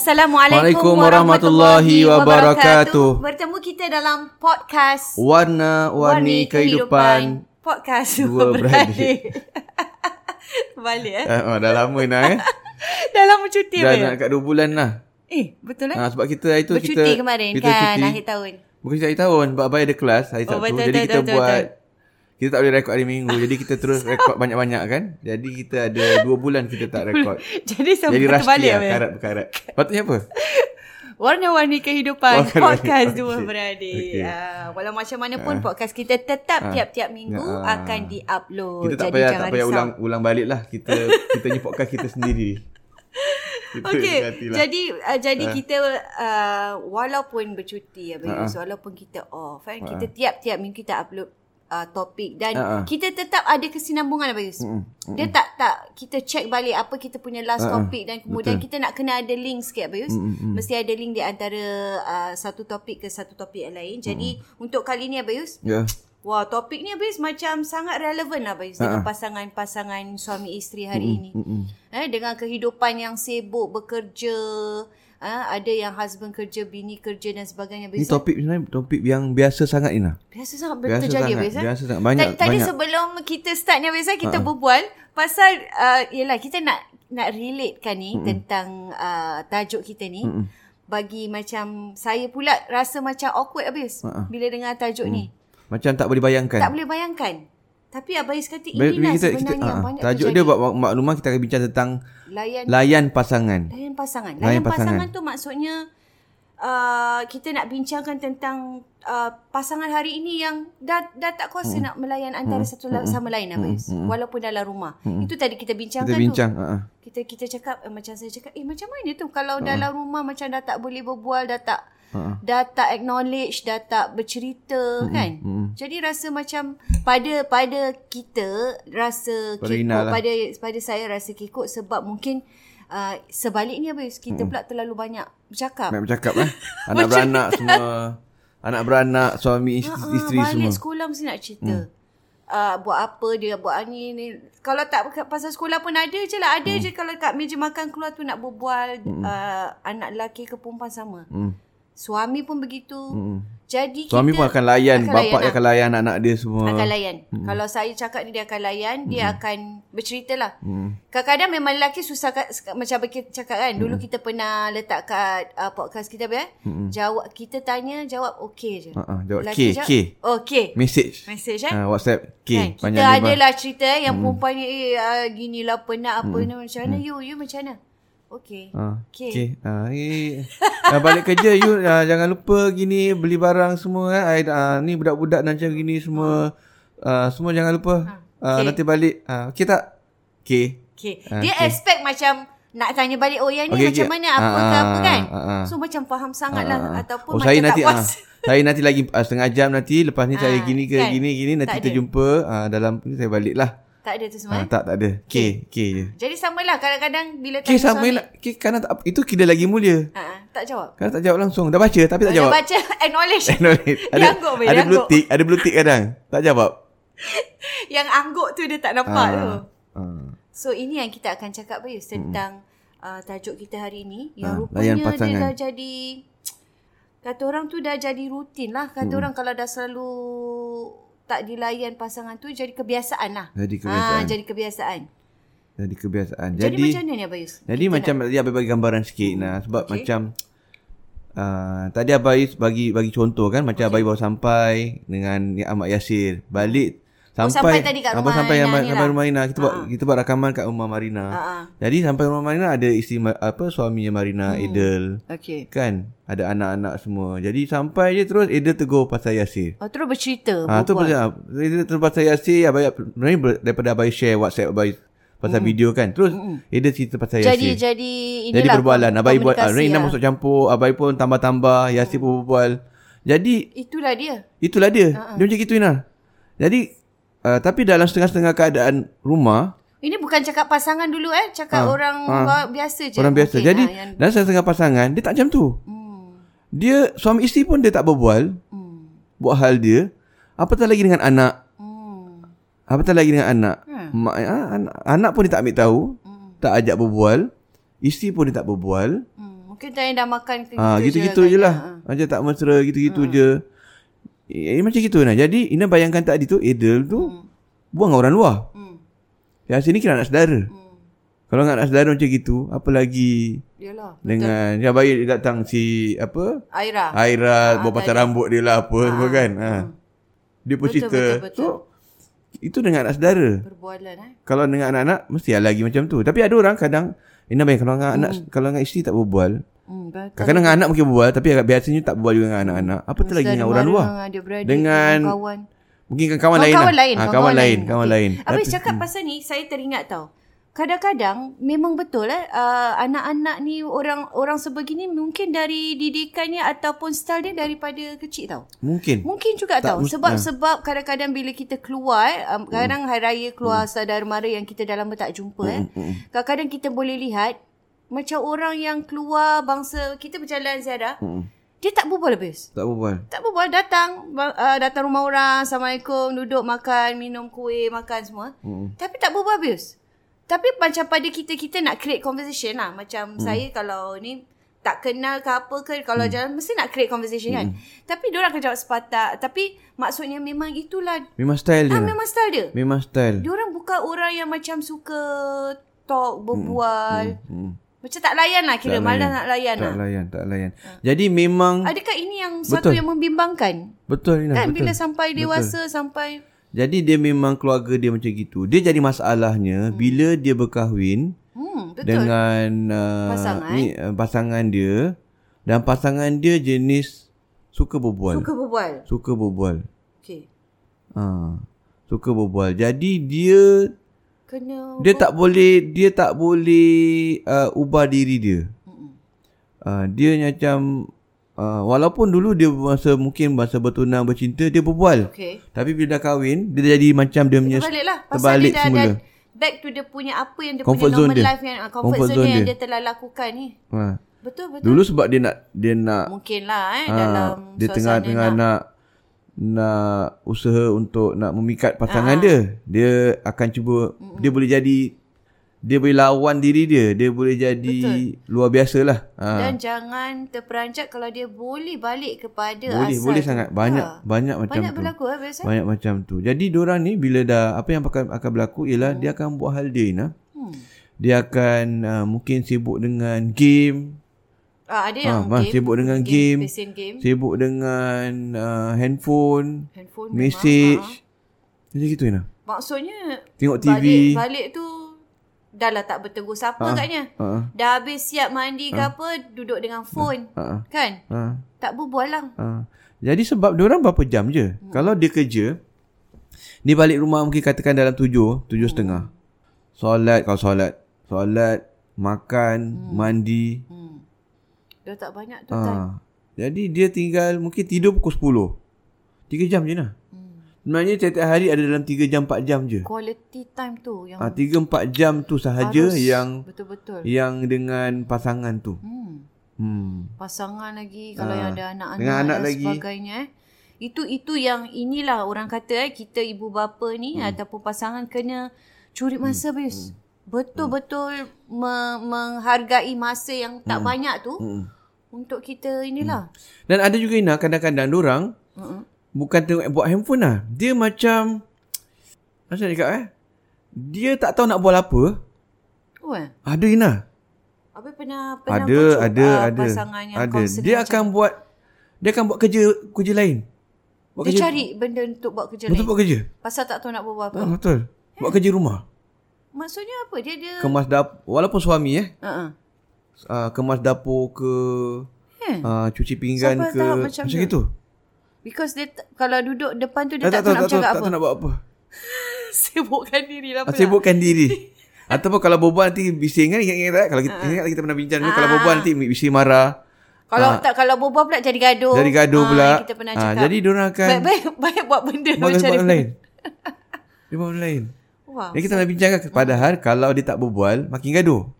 Assalamualaikum warahmatullahi wabarakatuh. Bertemu kita dalam podcast Warna-Warni Kehidupan. Podcast Dua Beradik. Balik eh. Oh, dah lama dah eh. dah lama cuti Dah nak kat dua bulan lah. Eh, betul eh? Ha, sebab kita itu Bercuti kita... Bercuti kemarin kita kan, cuti. akhir tahun. Bukan akhir tahun, sebab Abai ada kelas hari oh, Sabtu. Betul, Jadi betul, kita betul, buat... Betul kita tak boleh rekod hari minggu jadi kita terus rekod banyak-banyak kan jadi kita ada dua bulan kita tak rekod jadi sampai jadi terbalik lah, karat berkarat patutnya apa Warna-warni kehidupan Warna podcast dua okay. beradik. Okay. Uh, walau macam mana pun uh. podcast kita tetap uh. tiap-tiap minggu uh. akan di-upload. Kita tak Jadi payah tak payah ulang ulang balik lah. Kita kita ni podcast kita sendiri. Okey. Jadi uh, jadi uh. kita uh, walaupun bercuti ya, uh. walaupun kita off, kan, uh. kita tiap-tiap minggu kita upload uh, topik dan uh-uh. kita tetap ada kesinambungan Abayus. Uh-uh. Uh-uh. Dia tak tak kita check balik apa kita punya last uh-uh. topik dan kemudian Betul. kita nak kena ada link sikit Abayus. Uh-uh. Mesti ada link di antara uh, satu topik ke satu topik yang lain. Jadi uh-uh. untuk kali ni Abayus. Ya. Yeah. Wah, topik ni Abayus macam sangat relevan lah Abayus dengan pasangan-pasangan suami isteri hari uh-uh. ini. Uh-uh. Eh dengan kehidupan yang sibuk bekerja Ha, ada yang husband kerja, bini kerja dan sebagainya. Ini topik sebenarnya topik yang biasa sangat Ina. Biasa sangat biasa terjadi sangat, biasa. Biasa sangat banyak. Tadi banyak. sebelum kita start ni biasa kita ha. berbual pasal uh, yalah kita nak nak relate kan ni Mm-mm. tentang uh, tajuk kita ni. Mm-mm. Bagi macam saya pula rasa macam awkward habis uh-uh. bila dengar tajuk mm. ni. Macam tak boleh bayangkan. Tak boleh bayangkan. Tapi Abayus kata ini lah sebenarnya kita, uh, banyak tajuk terjadi. dia buat makluman kita akan bincang tentang layan, layan pasangan. Layan pasangan. Layan, layan pasangan. pasangan tu maksudnya uh, kita nak bincangkan tentang uh, pasangan hari ini yang dah dah tak kuasa hmm. nak melayan antara hmm. satu hmm. sama lain Abayus. Hmm. Walaupun dalam rumah. Hmm. Itu tadi kita bincangkan kita bincang, tu. Uh-huh. Kita kita cakap eh, macam saya cakap eh macam mana tu kalau uh-huh. dalam rumah macam dah tak boleh berbual dah tak uh-huh. dah tak acknowledge dah tak bercerita uh-huh. kan uh-huh. jadi rasa macam pada pada kita rasa pada kikuk lah. pada pada saya rasa kikuk sebab mungkin uh, sebaliknya Abis, kita uh-huh. pula terlalu banyak bercakap banyak bercakap eh anak beranak semua anak beranak suami isteri, isteri balik semua balik sekolah mesti nak cerita uh Uh, buat apa dia buat ni ni kalau tak pasal sekolah pun ada je lah ada hmm. je kalau kat meja makan keluar tu nak berbual hmm. uh, anak lelaki ke perempuan sama hmm. Suami pun begitu. Hmm. Jadi Suami pun akan layan, akan bapak layan, akan layan anak-anak dia semua. Akan layan. Hmm. Kalau saya cakap dia akan layan, hmm. dia akan bercerita lah. Hmm. Kadang-kadang memang lelaki susah kat, macam kita cakap kan. Dulu hmm. kita pernah letak kat uh, podcast kita ya. Hmm. Jawab kita tanya, jawab okey je. Uh-uh, jawab K, K. Okey. Message. Message eh. Uh, WhatsApp K. Kan? Kita ada lah cerita yang hmm. perempuan ni eh, uh, ginilah penat apa hmm. ni macam mana. Hmm. You, you macam mana? Okey. Ha. Okey. Okay. Ha, eh. Dah balik kerja you uh, jangan lupa gini beli barang semua eh. Uh, ni budak-budak macam gini semua. Uh, semua jangan lupa. Ha. Okay. nanti balik. Uh, okey tak? Okey. Okey. Dia okay. expect macam nak tanya balik oh yang ni okay, macam okay. mana apa ha, ke apa kan. Ha, ha. So macam faham sangatlah ha, ha. ataupun oh, macam saya nanti, tak puas. Ha. Saya nanti lagi uh, setengah jam nanti lepas ni ha, saya gini ke kan? gini gini nanti tak kita jumpa uh, dalam ni saya balik lah. Tak ada tu semua. Ha, tak tak ada. K K je. Jadi samalah kadang-kadang bila K sama lah. K kerana tak, itu kira lagi mulia. Ha, tak jawab. Kadang tak jawab langsung. Dah baca tapi tak jawab. Dah baca acknowledge. acknowledge. Ada, angguk, ada blue tick, ada blue tick kadang. Tak jawab. yang angguk tu dia tak nampak ha, tu. Ha. So ini yang kita akan cakap Bayus tentang hmm. uh, tajuk kita hari ini yang ha, rupanya dia dah jadi kata orang tu dah jadi rutin lah. Kata hmm. orang kalau dah selalu tak dilayan pasangan tu jadi kebiasaan lah. Jadi kebiasaan. Ha, jadi kebiasaan. Jadi kebiasaan. Jadi, jadi macam mana ni Abayus? Jadi Kita macam nak... dia bagi gambaran sikit hmm. nah sebab okay. macam uh, tadi Abayus bagi bagi contoh kan macam okay. Abayus baru sampai dengan Ahmad Yasir balik sampai, oh, sampai tadi kat rumah sampai Ina, sampai, sampai rumah Marina kita buat uh-huh. kita buat rakaman kat rumah Marina. Uh-huh. Jadi sampai rumah Marina ada isteri apa suaminya Marina hmm. Edel. Okay. Kan? Ada anak-anak semua. Jadi sampai je terus Edel tegur pasal Yasir. Oh terus bercerita. Ha, tu pasal Edel terus pasal Yasir abang daripada abang share WhatsApp abang pasal mm. video kan. Terus mm. Edel cerita pasal Yasir. Jadi jadi Jadi berbualan. Abang buat Raina lah. masuk campur, abang pun tambah-tambah, Yasir mm. pun berbual. Jadi itulah dia. Itulah dia. Uh-huh. Dia macam gitu Ina. Jadi Uh, tapi dalam setengah-setengah keadaan rumah ini bukan cakap pasangan dulu eh cakap uh, orang uh, biasa je orang biasa okay, jadi uh, yang... dalam setengah-setengah pasangan dia tak macam tu hmm. dia suami isteri pun dia tak berbual hmm. buat hal dia apatah lagi dengan anak hmm. apatah lagi dengan anak hmm. Mak, ha, anak, anak pun dia tak ambil tahu hmm. tak ajak berbual isteri pun dia tak berbual hmm. mungkin tanya dah makan ke ha, gitu-gitu je lah ha. tak mesra gitu-gitu hmm. je Eh, macam gitu nah. Jadi Ina bayangkan tadi tu Edel tu hmm. buang orang luar. Hmm. Yang sini kira anak saudara. Hmm. Kalau anak saudara macam gitu, apa lagi? Yalah. Dengan yang baik datang si apa? Aira. Aira ha, buat pasal rambut dia lah apa ha. semua kan. Ha. Hmm. Dia pun betul, cerita. Betul, betul. So, itu dengan anak saudara. Perbualan eh. Kalau dengan anak-anak mesti lagi macam tu. Tapi ada orang kadang Ina bayang kalau dengan hmm. anak kalau dengan isteri tak berbual, Hmm, Kadang-kadang dengan anak mungkin berbual Tapi agak biasanya tak berbual juga dengan anak-anak Apa tu lagi dengan orang luar Dengan kawan Mungkin kan kawan, lain, kawan, lah. lain, ha, kawan, kawan lain Kawan okay. lain Habis cakap hmm. pasal ni Saya teringat tau Kadang-kadang Memang betul eh uh, Anak-anak ni Orang orang sebegini Mungkin dari didikannya Ataupun style dia Daripada kecil tau Mungkin Mungkin juga tak tau Sebab nah. sebab kadang-kadang Bila kita keluar um, Kadang hmm. hari raya keluar hmm. Saudara mara Yang kita dah lama tak jumpa hmm. eh hmm. Kadang-kadang kita boleh lihat macam orang yang keluar bangsa kita berjalan ziarah hmm. dia tak berbual habis tak berbual tak berbual datang uh, datang rumah orang assalamualaikum duduk makan minum kuih makan semua hmm. tapi tak berbual habis tapi macam pada kita kita nak create conversation lah macam hmm. saya kalau ni tak kenal ke apa ke kalau hmm. jalan mesti nak create conversation kan? hmm. kan tapi dia orang akan jawab sepatah tapi maksudnya memang itulah memang style dia ah, memang style dia memang style dia orang bukan orang yang macam suka talk berbual hmm. Hmm. Macam tak layan lah kira. Tak Malas nak layan tak lah. Tak layan, tak layan. Ha. Jadi memang... Adakah ini yang satu betul. yang membimbangkan? Betul, Ina. Kan betul. bila sampai dewasa, betul. sampai... Jadi dia memang keluarga dia macam gitu. Dia jadi masalahnya hmm. bila dia berkahwin hmm, betul. dengan uh, pasangan. Ni, uh, pasangan dia. Dan pasangan dia jenis suka berbual. Suka berbual? Suka berbual. Okay. Ha, suka berbual. Jadi dia kena dia tak boleh dia tak boleh uh, ubah diri dia. Uh, dia macam uh, walaupun dulu dia masa mungkin masa bertunang bercinta dia berbual. Okay. Tapi bila dah kahwin dia jadi macam dia punya terbaliklah terbalik dia semula. Dah, back to dia punya apa yang dia comfort punya normal dia. life yang uh, comfort, comfort zone, zone dia. yang dia telah lakukan ni. Ha. Betul betul. Dulu sebab dia nak dia nak mungkinlah eh ha, dalam dia tengah-tengah nak, nak nak usaha untuk nak memikat pasangan uh dia dia akan cuba Mm-mm. dia boleh jadi dia boleh lawan diri dia dia boleh jadi Betul. luar biasalah ha. dan jangan terperanjat kalau dia boleh balik kepada boleh, asal boleh sangat banyak ha. banyak macam banyak tu berlaku, ha, biasa? banyak macam tu jadi orang ni bila dah apa yang akan akan berlaku ialah hmm. dia akan buat hal dia nah hmm. dia akan uh, mungkin sibuk dengan game Ah, ada yang ah, game. Sibuk dengan game. game. game. Sibuk dengan uh, handphone. Handphone message. Memang, Macam gitu Ina. Maksudnya. Tengok TV. Balik, balik tu. Dah lah tak bertegur siapa ha, katnya. Ha, dah habis siap mandi ha, ke apa. Duduk dengan phone. Ha, kan? Ha, tak berbual lah. Ha. Jadi sebab orang berapa jam je. Hmm. Kalau dia kerja. Dia balik rumah mungkin katakan dalam tujuh. Tujuh hmm. setengah. Solat. Kalau solat. Solat makan, hmm. mandi. Hmm. Dah tak banyak tu ha. Jadi dia tinggal mungkin tidur pukul 10. 3 jam je lah. Hmm. Sebenarnya setiap hari ada dalam 3 jam 4 jam je. Quality time tu yang ah 3 4 jam tu sahaja yang betul-betul yang dengan pasangan tu. Hmm. Hmm. Pasangan lagi kalau ha. yang ada anak-anak dengan anak dan lagi. sebagainya eh. Itu itu yang inilah orang kata eh kita ibu bapa ni hmm. ataupun pasangan kena curi masa hmm. bis. Hmm. Betul-betul hmm. me- menghargai masa yang tak hmm. banyak tu. Hmm untuk kita inilah. Hmm. Dan ada juga Ina kadang-kadang orang uh-uh. bukan tengok buat handphone lah. Dia macam macam cakap eh. Dia tak tahu nak buat apa. Oh eh? Ada Ina. Apa pernah pernah ada ada uh, ada. Ada. Dia akan macam... buat dia akan buat kerja kerja lain. Buat dia kerja, cari benda untuk buat kerja betul lain. Buat kerja. Pasal tak tahu nak buat apa. Uh, betul. Eh? Buat kerja rumah. Maksudnya apa? Dia dia kemas dapur walaupun suami eh. Uh-uh uh, kemas dapur ke yeah. uh, cuci pinggan Sampai ke macam, macam itu because dia t- kalau duduk depan tu dia tak, tak, tahu nak bercakap apa tak tahu nak buat apa sibukkan diri lah uh, sibukkan diri ataupun kalau berbual nanti bising kan ingat-ingat tak kalau kita, uh. ingat kita pernah bincang uh. kalau berbual nanti bising marah kalau uh, tak kalau berbual pula jadi gaduh. Jadi gaduh uh, pula. Kita pernah cakap. Uh, jadi dia orang akan baik, baik, buat benda macam buat lain. dia buat lain. Wah. Jadi kita nak bincang kan padahal uh. kalau dia tak berbual makin gaduh.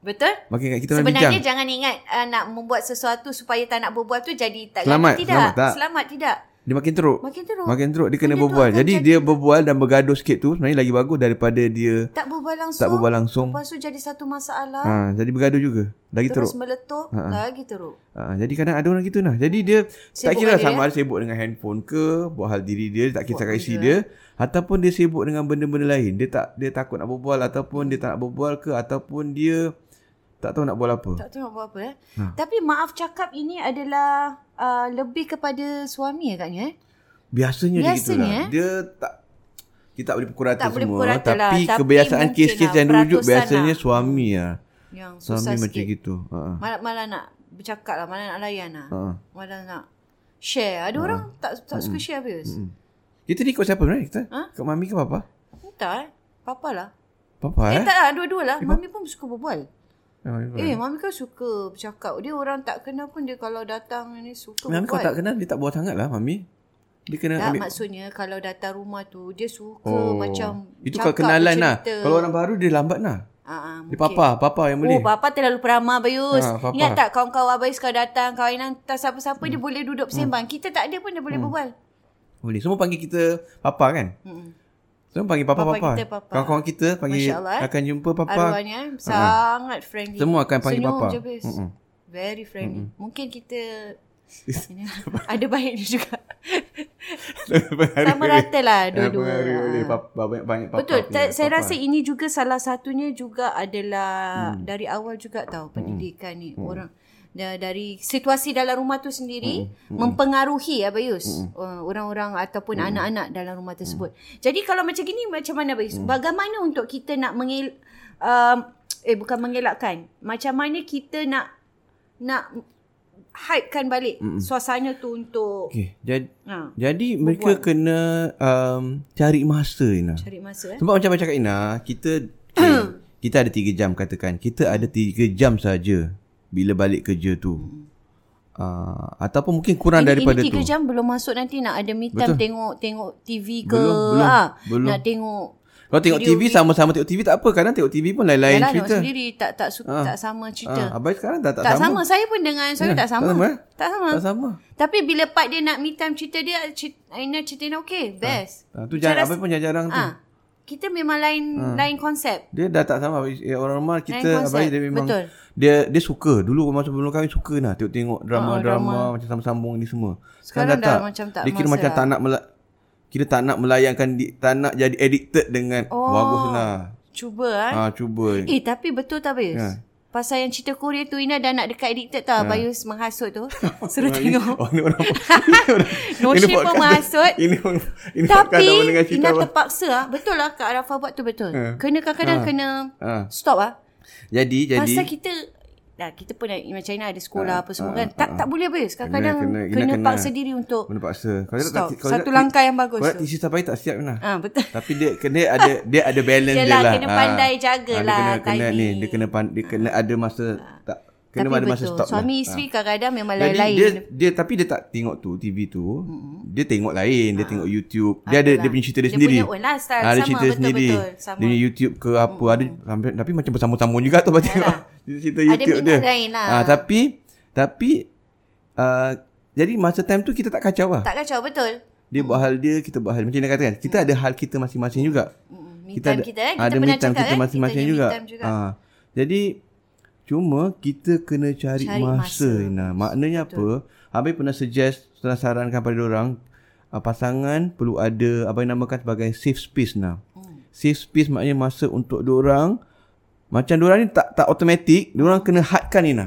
Betul? Makin kita Sebenarnya bincang. jangan ingat uh, nak membuat sesuatu supaya tak nak berbual tu jadi tak selamat, tidak. Selamat tak? Selamat tidak. Dia makin teruk. Makin teruk. Makin teruk dia kena berbual. Jadi dia berbual dan bergaduh sikit tu sebenarnya lagi bagus daripada dia tak berbual langsung. Tak berbual langsung. Lepas tu jadi satu masalah. Ha, jadi bergaduh juga. Lagi Terus teruk. Terus meletup ha. lagi teruk. Ha, jadi kadang ada orang gitu nah. Jadi dia sibuk tak kira sama ada sibuk dengan handphone ke, buat hal diri dia, tak kisah isi dia ataupun dia sibuk dengan benda-benda lain. Dia tak dia takut nak berbual ataupun dia tak nak berbual ke ataupun dia tak tahu nak buat apa. Tak tahu nak buat apa eh. Ha. Tapi maaf cakap ini adalah uh, lebih kepada suami agaknya eh. Biasanya, Biasanya dia gitulah. Eh? Dia tak kita tak boleh pukul rata tak semua. Boleh rata tapi, lah. tapi kebiasaan kes-kes lah, yang rujuk biasanya lah. suami lah. Yang susah suami sikit. macam gitu. Ha. Malah-malah nak bercakap lah. Malah nak layan lah. Ha. Malah nak share. Ada ha. orang tak tak suka share habis. Hmm. Kita ni ikut siapa sebenarnya kita? Ha? Kak mami ke papa? Entah eh. Papa lah. Papa eh? Eh tak lah. Dua-dua lah. Eh, mami pun suka berbual. Oh, eh, Mami kan suka bercakap. Dia orang tak kenal pun dia kalau datang ni suka Mami kau tak kenal, dia tak buat sangat lah Mami. Dia kena tak, ambil. maksudnya kalau datang rumah tu, dia suka oh, macam Itu kalau kenalan lah. Kalau orang baru, dia lambat lah. Uh, dia papa, papa yang boleh. Oh, papa terlalu peramah Bayus. Ha, Ingat tak kawan-kawan Bayus kalau datang, kawan tak siapa-siapa hmm. dia boleh duduk bersembang. Hmm. Kita tak ada pun dia boleh hmm. berbual. Boleh. Semua panggil kita papa kan? Hmm. Semua panggil papa-papa. Papa kita papa. Kawan-kawan kita panggil eh. akan jumpa papa. Arwahnya eh. sangat uh-huh. friendly. Semua akan panggil Senyum papa. Je, uh-huh. Very friendly. Uh-huh. Mungkin kita ada baiknya juga. Sama rata lah dua-dua. Banyak, banyak papa. Betul. Punya, saya papa. rasa ini juga salah satunya juga adalah hmm. dari awal juga tahu pendidikan hmm. ni. Orang dari situasi dalam rumah tu sendiri mm-hmm. mempengaruhi Abayus mm-hmm. orang-orang ataupun mm-hmm. anak-anak dalam rumah tersebut. Mm-hmm. Jadi kalau macam gini macam mana Abayus? Mm-hmm. Bagaimana untuk kita nak mengel um, eh bukan mengelakkan. Macam mana kita nak nak hypekan balik mm-hmm. suasana tu untuk okay. Jadi, ha, jadi mereka berbuat. kena um, cari masa Ina. Cari masa eh. Sebab macam macam cakap Ina, kita okay, kita ada 3 jam katakan. Kita ada 3 jam saja bila balik kerja tu. Uh, ataupun mungkin kurang ini, daripada ini 3 tu. 3 jam belum masuk nanti nak ada me time tengok tengok TV ke belum, belum, ha, belum. nak tengok kalau tengok TV sama-sama tengok TV tak apa kadang tengok TV pun lain-lain Yalah, cerita. sendiri tak tak suka ha. tak sama cerita. Ha. Abai sekarang tak tak, tak sama. sama. Saya pun dengan saya ya, tak sama. Tak sama, eh? tak sama. Tak sama. Tapi bila part dia nak me time cerita dia cerita, Aina cerita okey best. Ha. Ha. tu jarang abai pun jarang tu. Kita memang lain ha. lain konsep. Dia dah tak sama ya, orang rumah kita abai dia memang Betul. dia dia suka dulu masa sebelum kahwin suka lah tengok-tengok drama-drama oh, macam sambung-sambung ni semua. Sekarang, Sekarang dah, tak. macam tak. Dia kira macam tak nak mela- kira tak nak melayankan di, tak nak jadi addicted dengan oh, bagus lah. Cuba eh. Ha, cuba. Eh tapi betul tak Bayus? Ya. Pasal yang cerita Korea tu Ina dah nak dekat addicted tau ha. Bayus menghasut tu Suruh tengok oh, ini orang, No shape pun menghasut ini, ini Tapi Ina apa? terpaksa lah. Betul lah Kak Arafah buat tu betul ha. Kena kadang-kadang ha. kena ha. Stop lah Jadi jadi Pasal kita dah kita pun macam Ina ada sekolah uh, apa semua uh, kan. Tak uh, tak boleh habis. Kadang-kadang kena, kena, kena, kena, paksa diri untuk kena paksa. Kalau stop. Tak, kalau Satu tak, langkah yang bagus kalau tu. Kalau tak tak siap Ina. Ah betul. Tapi dia kena ada dia ada balance Yalah, dia lah. kena pandai ha. jagalah ha, dia kena, kena ni, dia kena dia kena ada masa tak Kena tapi ada masa betul. stop Suami lah. isteri ha. kadang-kadang memang lain-lain. Dia, dia, tapi dia tak tengok tu TV tu. Mm-hmm. Dia tengok lain. Dia ha. tengok YouTube. Dia Adalah. ada dia punya cerita dia, dia sendiri. Dia punya own lah style. Ha, dia cerita betul, sendiri. Betul, sama. Dia YouTube ke apa. Mm-hmm. Ada, sampai, tapi macam bersambung-sambung juga tu. Tengok. Cerita YouTube ada dia. Ada lain lah. Ha, tapi, tapi, uh, jadi masa time tu kita tak kacau lah. Tak kacau, betul. Dia buat hal dia, kita buat hal. Macam dia katakan. Kita ada hal kita masing-masing juga. Kita ada, kita, eh? kita ada me time kita kan? masing-masing juga. Ha. Jadi, Cuma kita kena cari, cari masa, masa. Ina. Maknanya Betul. apa? Habis pernah suggest, pernah sarankan pada orang uh, pasangan perlu ada apa yang namakan sebagai safe space nah. Hmm. Safe space maknanya masa untuk orang macam orang ni tak tak automatik, orang kena hadkan Ina.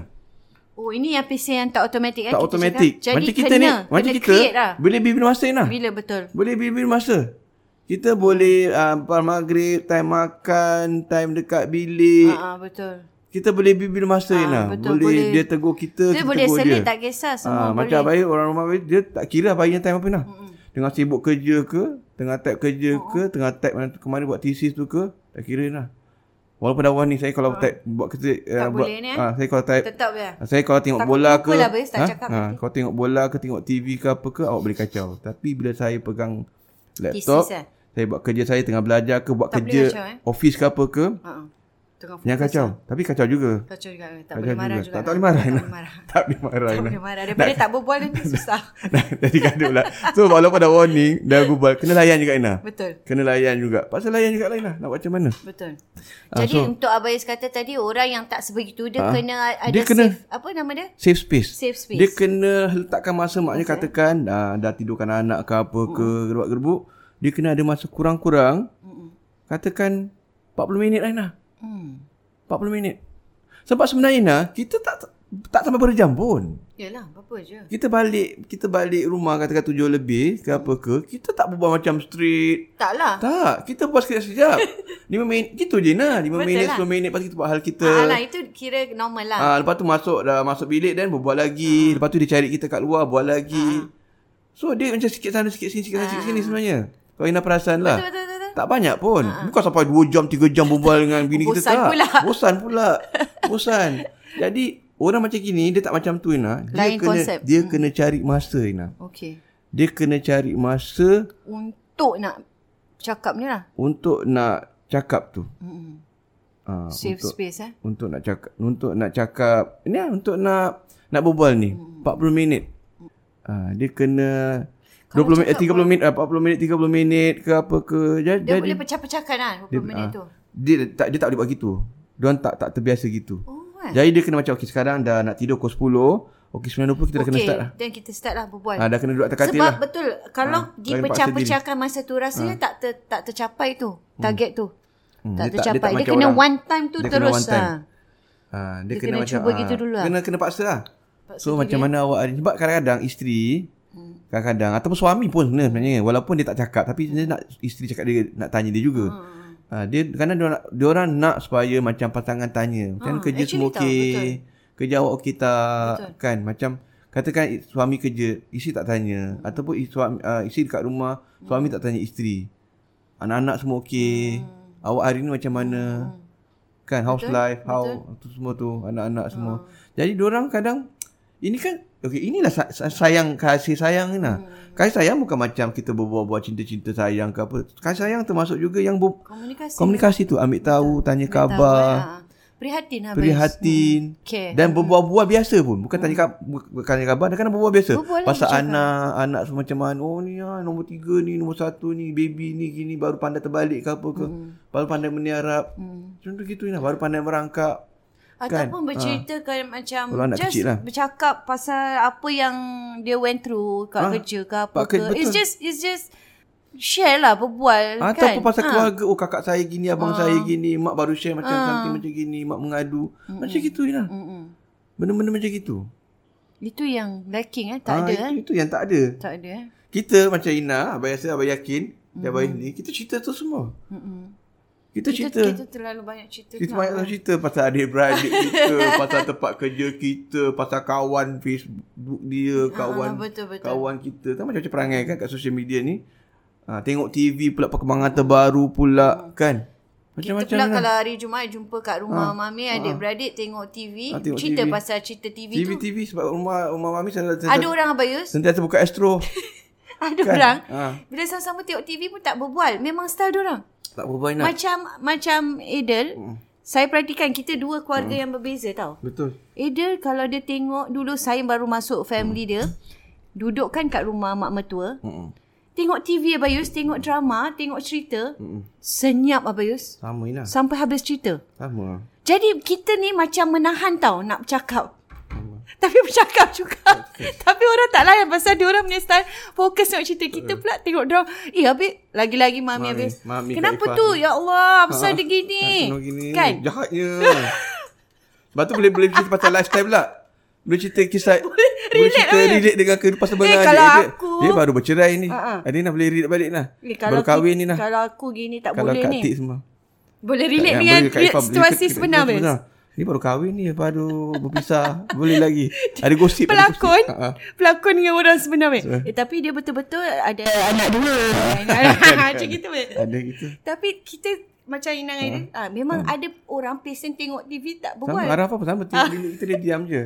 Oh ini yang PC yang tak automatik kan? Tak automatik. Jadi macam kita kena, ni, macam kita lah. boleh bibir masa Ina. Bila betul? Boleh bibir masa. Kita boleh uh, maghrib, time makan, time dekat bilik. Ha, betul kita boleh bibir masa ha, lah. Betul, boleh, boleh dia tegur kita, dia kita boleh selit, tak kisah semua ha, boleh. Macam baik orang rumah baik, dia tak kira baiknya time apa nak. Hmm. Tengah sibuk kerja ke, tengah type kerja oh. ke, tengah type mana kemana buat thesis tu ke, tak kira lah. Walaupun dah ni saya kalau ha. type buat kerja tak uh, boleh ni ha, saya kalau type tetap ya. Saya kalau tengok tak bola ke lah, bes, ha? ha, kalau tengok bola ke tengok TV ke apa ke awak boleh kacau. Tapi bila saya pegang laptop, Thesis, eh? saya buat kerja saya tengah belajar ke buat tak kerja kacau, eh? office ke apa ke. Ha tengah Yang kacau. Lah. Tapi kacau juga. Kacau juga. Tak kacau boleh marah juga. juga. Tak, tak boleh marah. Tak boleh marah. tak boleh marah. Tak boleh marah. Daripada tak berbual nanti susah. Jadi gaduh pula. So walaupun ada warning, dah berbual. Kena layan juga Ina. Betul. Kena layan juga. Pasal layan juga lah Ina. Nak buat macam mana? Betul. Ah, Jadi so, untuk Abayus kata tadi, orang yang tak sebegitu, dia uh, kena ada dia kena, safe. Apa nama dia? Safe space. Safe space. Dia kena letakkan masa. Maknanya okay. katakan, dah, dah tidurkan anak ke apa ke, mm. gerbuk-gerbuk. Dia kena ada masa kurang-kurang. Katakan 40 minit lah Ina. Hmm. 40 minit. Sebab sebenarnya Ina, kita tak tak sampai berjam pun. Yalah, apa je. Kita balik, kita balik rumah katakan tujuh lebih ke apa ke, kita tak berbual macam street. Taklah. Tak, kita buat sekejap-sekejap. 5 minit, gitu je nah. 5 Betul minit, lah. 10 minit, lepas kita buat hal kita. Alah, itu kira normal lah. Ah, lepas tu masuk, dah masuk bilik dan berbual lagi. Ha. Lepas tu dia cari kita kat luar, buat lagi. Ha. So, dia macam sikit sana, sikit sini, sikit sana, ha. sikit sini sebenarnya. Kalau Ina perasan lah. Betul, betul, betul. Tak banyak pun. Ha. Bukan sampai 2 jam, 3 jam berbual dengan bini kita tak. Pula. Bosan pula. Bosan. Jadi orang macam gini dia tak macam tu Ina. Dia Lain kena konsep. dia hmm. kena cari masa Ina. Okey. Dia kena cari masa untuk nak cakap ni lah. Untuk nak cakap tu. Hmm. Ha, Save untuk, space eh. Untuk nak cakap untuk nak cakap ini lah, untuk nak nak berbual ni hmm. 40 minit. Ha, dia kena 20 minit, 30 minit, 40 minit, 30 minit ke apa ke. Jadi, dia jadi, boleh pecah-pecahkan lah 20 dia, minit uh, tu. Dia tak dia tak boleh buat gitu. Dia tak tak terbiasa gitu. Oh, eh. Jadi dia kena macam okey sekarang dah nak tidur pukul 10. Okey 9.20 kita dah kena start lah. Dan kita start lah berbual. Ha, dah kena duduk atas katil Sebab lah. betul. Kalau ha, dipecah-pecahkan masa tu rasanya ha. tak ter, tak tercapai tu. Hmm. Target tu. Hmm. Tak dia tercapai. Tak, dia, dia kena orang, one time tu dia terus. Kena time. Ha. Ha, dia, dia kena, kena macam, cuba ha, gitu dulu lah. Kena, kena paksa lah. Paksa so macam dia. mana awak hari Sebab kadang-kadang isteri Kadang-kadang ataupun suami pun sebenarnya walaupun dia tak cakap tapi dia nak isteri cakap dia nak tanya dia juga. Hmm. Ha, dia kerana dia, dia orang nak supaya macam pasangan tanya. Macam hmm. kerja semua okey. Kerja awak okey tak? Betul. Kan macam katakan suami kerja, isteri tak tanya hmm. ataupun suami uh, isteri dekat rumah, suami hmm. tak tanya isteri. Anak-anak semua okey. Hmm. Awak hari ni macam mana? Hmm. Kan house Betul. life, how Betul. tu semua tu, anak-anak semua. Hmm. Jadi dia orang kadang ini kan Okey, inilah sayang kasih sayang ni lah. Hmm. Kasih sayang bukan macam kita berbual-bual cinta-cinta sayang ke apa. Kasih sayang termasuk juga yang komunikasi. Komunikasi tu ambil tahu, Betul. tanya ambil khabar. Tahu, ya. Prihatin habis. Prihatin. Hmm. Okay. Dan berbual-bual biasa pun. Bukan hmm. tanya khabar, bukan tanya khabar, kan berbual biasa. Berbual Pasal anak, anak semua macam mana. Oh ni lah, nombor tiga ni, nombor satu ni, baby ni, gini, baru pandai terbalik ke apa ke. Hmm. Baru pandai meniarap. Hmm. Contoh gitu lah, baru pandai merangkak. Ataupun kan? bercerita ha. kan macam just lah. bercakap pasal apa yang dia went through kat ha? kerja ke apa ke. Betul. It's just it's just share lah berbual ha, kan. Ataupun pasal ha. keluarga. Oh kakak saya gini, abang ha. saya gini. Mak baru share macam ha. something macam gini. Mak mengadu. Mm-mm. Macam gitu je lah. Benda-benda macam gitu. Itu yang lacking eh. Tak ha, ada itu, eh. Itu yang tak ada. Tak ada eh. Kita macam Ina, abang rasa, abang yakin. Mm-hmm. Abang ini, kita cerita tu semua. Mm-hmm. Kita cerita. Kita, kita terlalu banyak cerita. Kita banyak lah. cerita pasal adik-beradik kita, pasal tempat kerja kita, pasal kawan Facebook dia, ah, kawan ha, betul, betul. kawan kita. Tak macam-macam perangai kan kat social media ni. Ha, tengok TV pula perkembangan terbaru pula hmm. kan. Macam-macam kita pula lah. kalau hari Jumaat jumpa kat rumah ha, mami adik-beradik tengok TV, ha, tengok cerita TV. pasal cerita TV, TV tu. TV sebab rumah rumah mami sentiasa Ada orang abayus? Sentiasa buka Astro. Ada kan? orang. Ha. Bila sama-sama tengok TV pun tak berbual. Memang style dia orang. Tak berbual nak. Macam macam Adel, hmm. saya perhatikan kita dua keluarga hmm. yang berbeza tau. Betul. Adel kalau dia tengok dulu saya baru masuk family hmm. dia, dudukkan kat rumah mak mertua. Hmm. Tengok TV Abayus, tengok drama, tengok cerita. Hmm. Senyap Abayus. Sama Ina. Sampai habis cerita. Sama. Jadi kita ni macam menahan tau nak bercakap. Tapi bercakap juga. Tapi orang tak layan pasal dia orang punya style fokus tengok cerita. Kita pula tengok dia Eh habis lagi-lagi mami, mami habis. Mami Kenapa tu? Ya Allah, pasal ha, dia gini. gini. Kan? Jahatnya. Lepas tu boleh boleh cerita pasal lifestyle pula. Boleh cerita kisah boleh, boleh cerita relate, relate dengan kehidupan sebenar eh, kalau dia. Aku, dia baru bercerai ni. Uh-huh. Adina boleh relate balik lah. Eh, baru kahwin ni lah. Kalau aku gini tak kalau boleh ni. Kalau kat semua. Boleh relate dengan situasi sebenar. sebenar. Ni baru kahwin ni baru berpisah boleh lagi. Ada gosip pelakon. Ada gosip. Ha, ha. Pelakon dengan orang sebenar. Eh, tapi dia betul-betul ada anak dua. Macam gitu. Ada gitu. Tapi kita macam Inang ha. ini, ah memang ha. ada orang pesen tengok TV tak berbual. Sama arah apa sama TV kita dia diam je.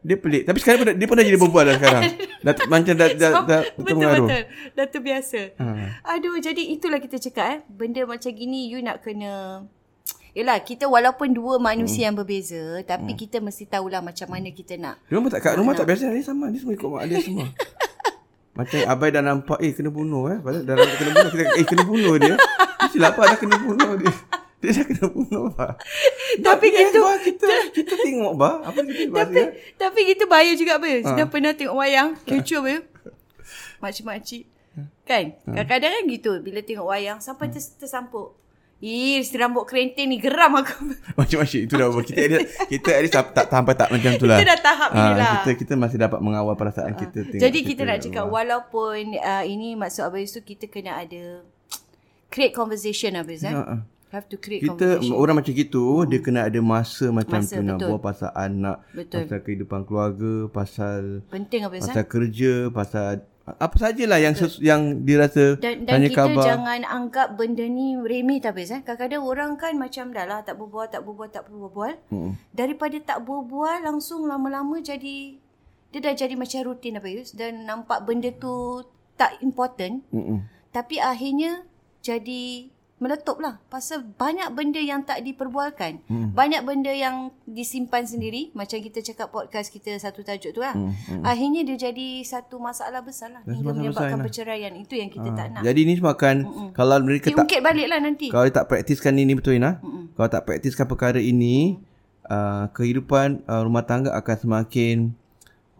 Dia pelik. Tapi sekarang dia, dia pun dah jadi berbual dah sekarang. Dah, macam dah, dah, so, dah, dah betul, betul. Dah terbiasa. Ha. Aduh, jadi itulah kita cakap eh. Benda macam gini, you nak kena Yelah kita walaupun dua manusia hmm. yang berbeza Tapi hmm. kita mesti tahulah macam mana kita nak Rumah tak kat rumah tak biasa Dia sama Dia semua ikut mak dia semua Macam abai dah nampak Eh kena bunuh eh Pasal dah kena bunuh kita, Eh kena bunuh dia Mesti lapar dah kena bunuh dia dia dah kena bunuh bah. Tapi gitu bah, kita kita tengok bah apa kita Tapi ya? tapi kita bayar juga bah. Ha. Sudah pernah tengok wayang kecoh bah. Makcik-makcik. Kan? Ha. Kadang-kadang kan gitu bila tengok wayang sampai ha. tersampuk. Ih, si rambut kerinting ni geram aku. Macam-macam itu dah. Kita ada kita ada tak, tak sampai tak macam tu lah. Kita dah tahap ni ah, lah. Kita, kita masih dapat mengawal perasaan kita. Tengok Jadi kita, kita nak cakap Allah. walaupun uh, ini maksud Abang tu kita kena ada create conversation Abang eh. Uh, Have to create kita, conversation. Orang macam gitu, hmm. dia kena ada masa macam masa, tu. Nak buat pasal anak, betul. pasal kehidupan keluarga, pasal Penting Abang Pasal kerja, pasal apa sajalah yang ses, yang dirasa dan, dan kita khabar. jangan anggap benda ni remeh tapi eh kadang-kadang orang kan macam dah lah tak berbual tak berbual tak berbual hmm. daripada tak berbual langsung lama-lama jadi dia dah jadi macam rutin apa Yus dan nampak benda tu tak important hmm. tapi akhirnya jadi meletup lah. Pasal banyak benda yang tak diperbualkan. Hmm. Banyak benda yang disimpan sendiri. Macam kita cakap podcast kita satu tajuk tu lah. Hmm. Hmm. Akhirnya dia jadi satu masalah besar lah. Hingga menyebabkan lah. perceraian. Itu yang kita ha. tak nak. Jadi ni semua akan hmm. kalau mereka tak... Diungkit balik lah nanti. Kalau tak praktiskan ini betul Ina. Hmm. Kalau tak praktiskan perkara ini. Uh, kehidupan uh, rumah tangga akan semakin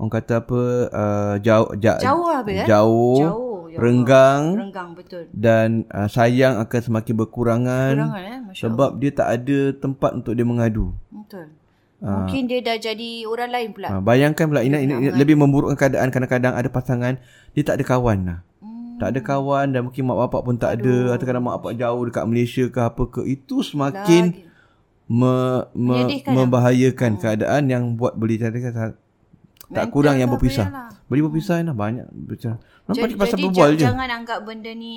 orang kata apa uh, jauh ja, jauh lah, jauh, jauh Ya renggang, renggang betul. Dan uh, sayang akan semakin berkurangan. Berkurangan eh, sebab dia tak ada tempat untuk dia mengadu. Betul. Uh, Mungkin dia dah jadi orang lain pula. Uh, bayangkan pula ini, ini, ini lebih memburukkan keadaan kadang-kadang ada pasangan dia tak ada kawan lah. Hmm. Tak ada kawan dan mungkin mak bapak pun tak Aduh. ada atau kadang mak bapak jauh dekat Malaysia ke apa ke itu semakin me, me, lah. membahayakan lah. keadaan yang buat boleh cakap tak kurang yang berpisah. Boleh berpisah lah banyak berpisah. Nampak jadi, pasal jadi berbual je. Jangan anggap benda ni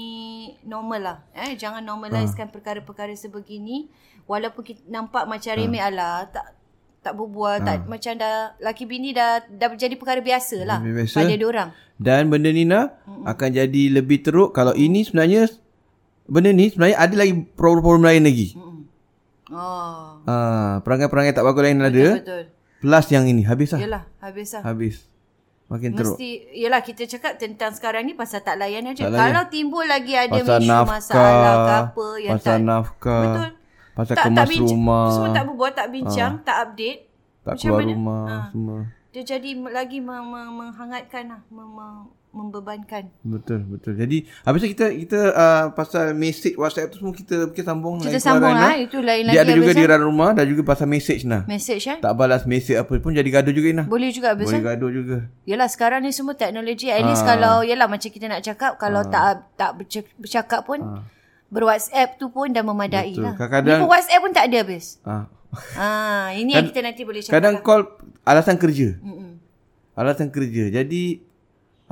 normal lah. Eh, jangan normalizekan ha. perkara-perkara sebegini. Walaupun kita nampak macam remeh ha. ala. Tak tak berbual. Ha. Tak, macam dah laki bini dah dah jadi perkara biasa lah. Biasa. Pada diorang. Dan benda ni nak mm akan jadi lebih teruk. Kalau ini sebenarnya. Benda ni sebenarnya ada lagi problem-problem lain lagi. Mm-mm. Oh. Ah, perangai-perangai tak bagus lain betul, ada. Betul. Plus yang ini. Habis lah. Yelah, habis lah. Habis. Makin teruk. Mesti, yelah kita cakap tentang sekarang ni pasal tak layan aja. Tak Kalau timbul lagi ada pasal isu nafkah, masalah ke apa yang pasal tak. nafkah. Betul. Pasal tak, kemas tak rumah. Semua tak berbuat, tak bincang, ha. tak update. Tak Macam keluar mana? rumah ha. semua. Dia jadi lagi menghangatkan lah. Meng- membebankan. Betul, betul. Jadi, habis kita kita uh, pasal message WhatsApp tu semua kita kita sambung kita sambung lah. Itu lain lagi. Dia ada juga di dalam rumah dan juga pasal message nah. Message eh? Tak balas message apa pun jadi gaduh juga nah. Boleh juga habis. Boleh eh? gaduh juga. Yalah sekarang ni semua teknologi. At least ha. kalau yalah macam kita nak cakap kalau ha. tak tak bercakap pun ha. ber-WhatsApp tu pun dah memadai Betul. lah. Kadang-kadang- Ni pun WhatsApp pun tak ada habis. Ah. Ah, ini yang kita nanti boleh cakap. Kadang call alasan kerja. Mm-mm. Alasan kerja. Jadi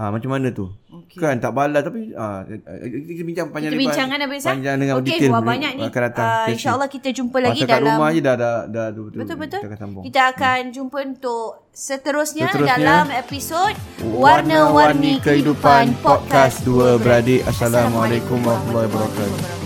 ah macam mana tu? Okey. Kan tak balas tapi ah kita bincang panjang Kita bincang kan habis ah? Panjang dengan Okey, detail. wah, banyak ni. Akan datang. Uh, Sesi. InsyaAllah kita jumpa Masa lagi kat dalam... rumah je dah dah dah betul Betul-betul. Kita akan sambung. Kita akan jumpa untuk seterusnya, Seterusnya. dalam episod Warna-Warni Kehidupan Podcast Dua Beradik. Assalamualaikum warahmatullahi wabarakatuh.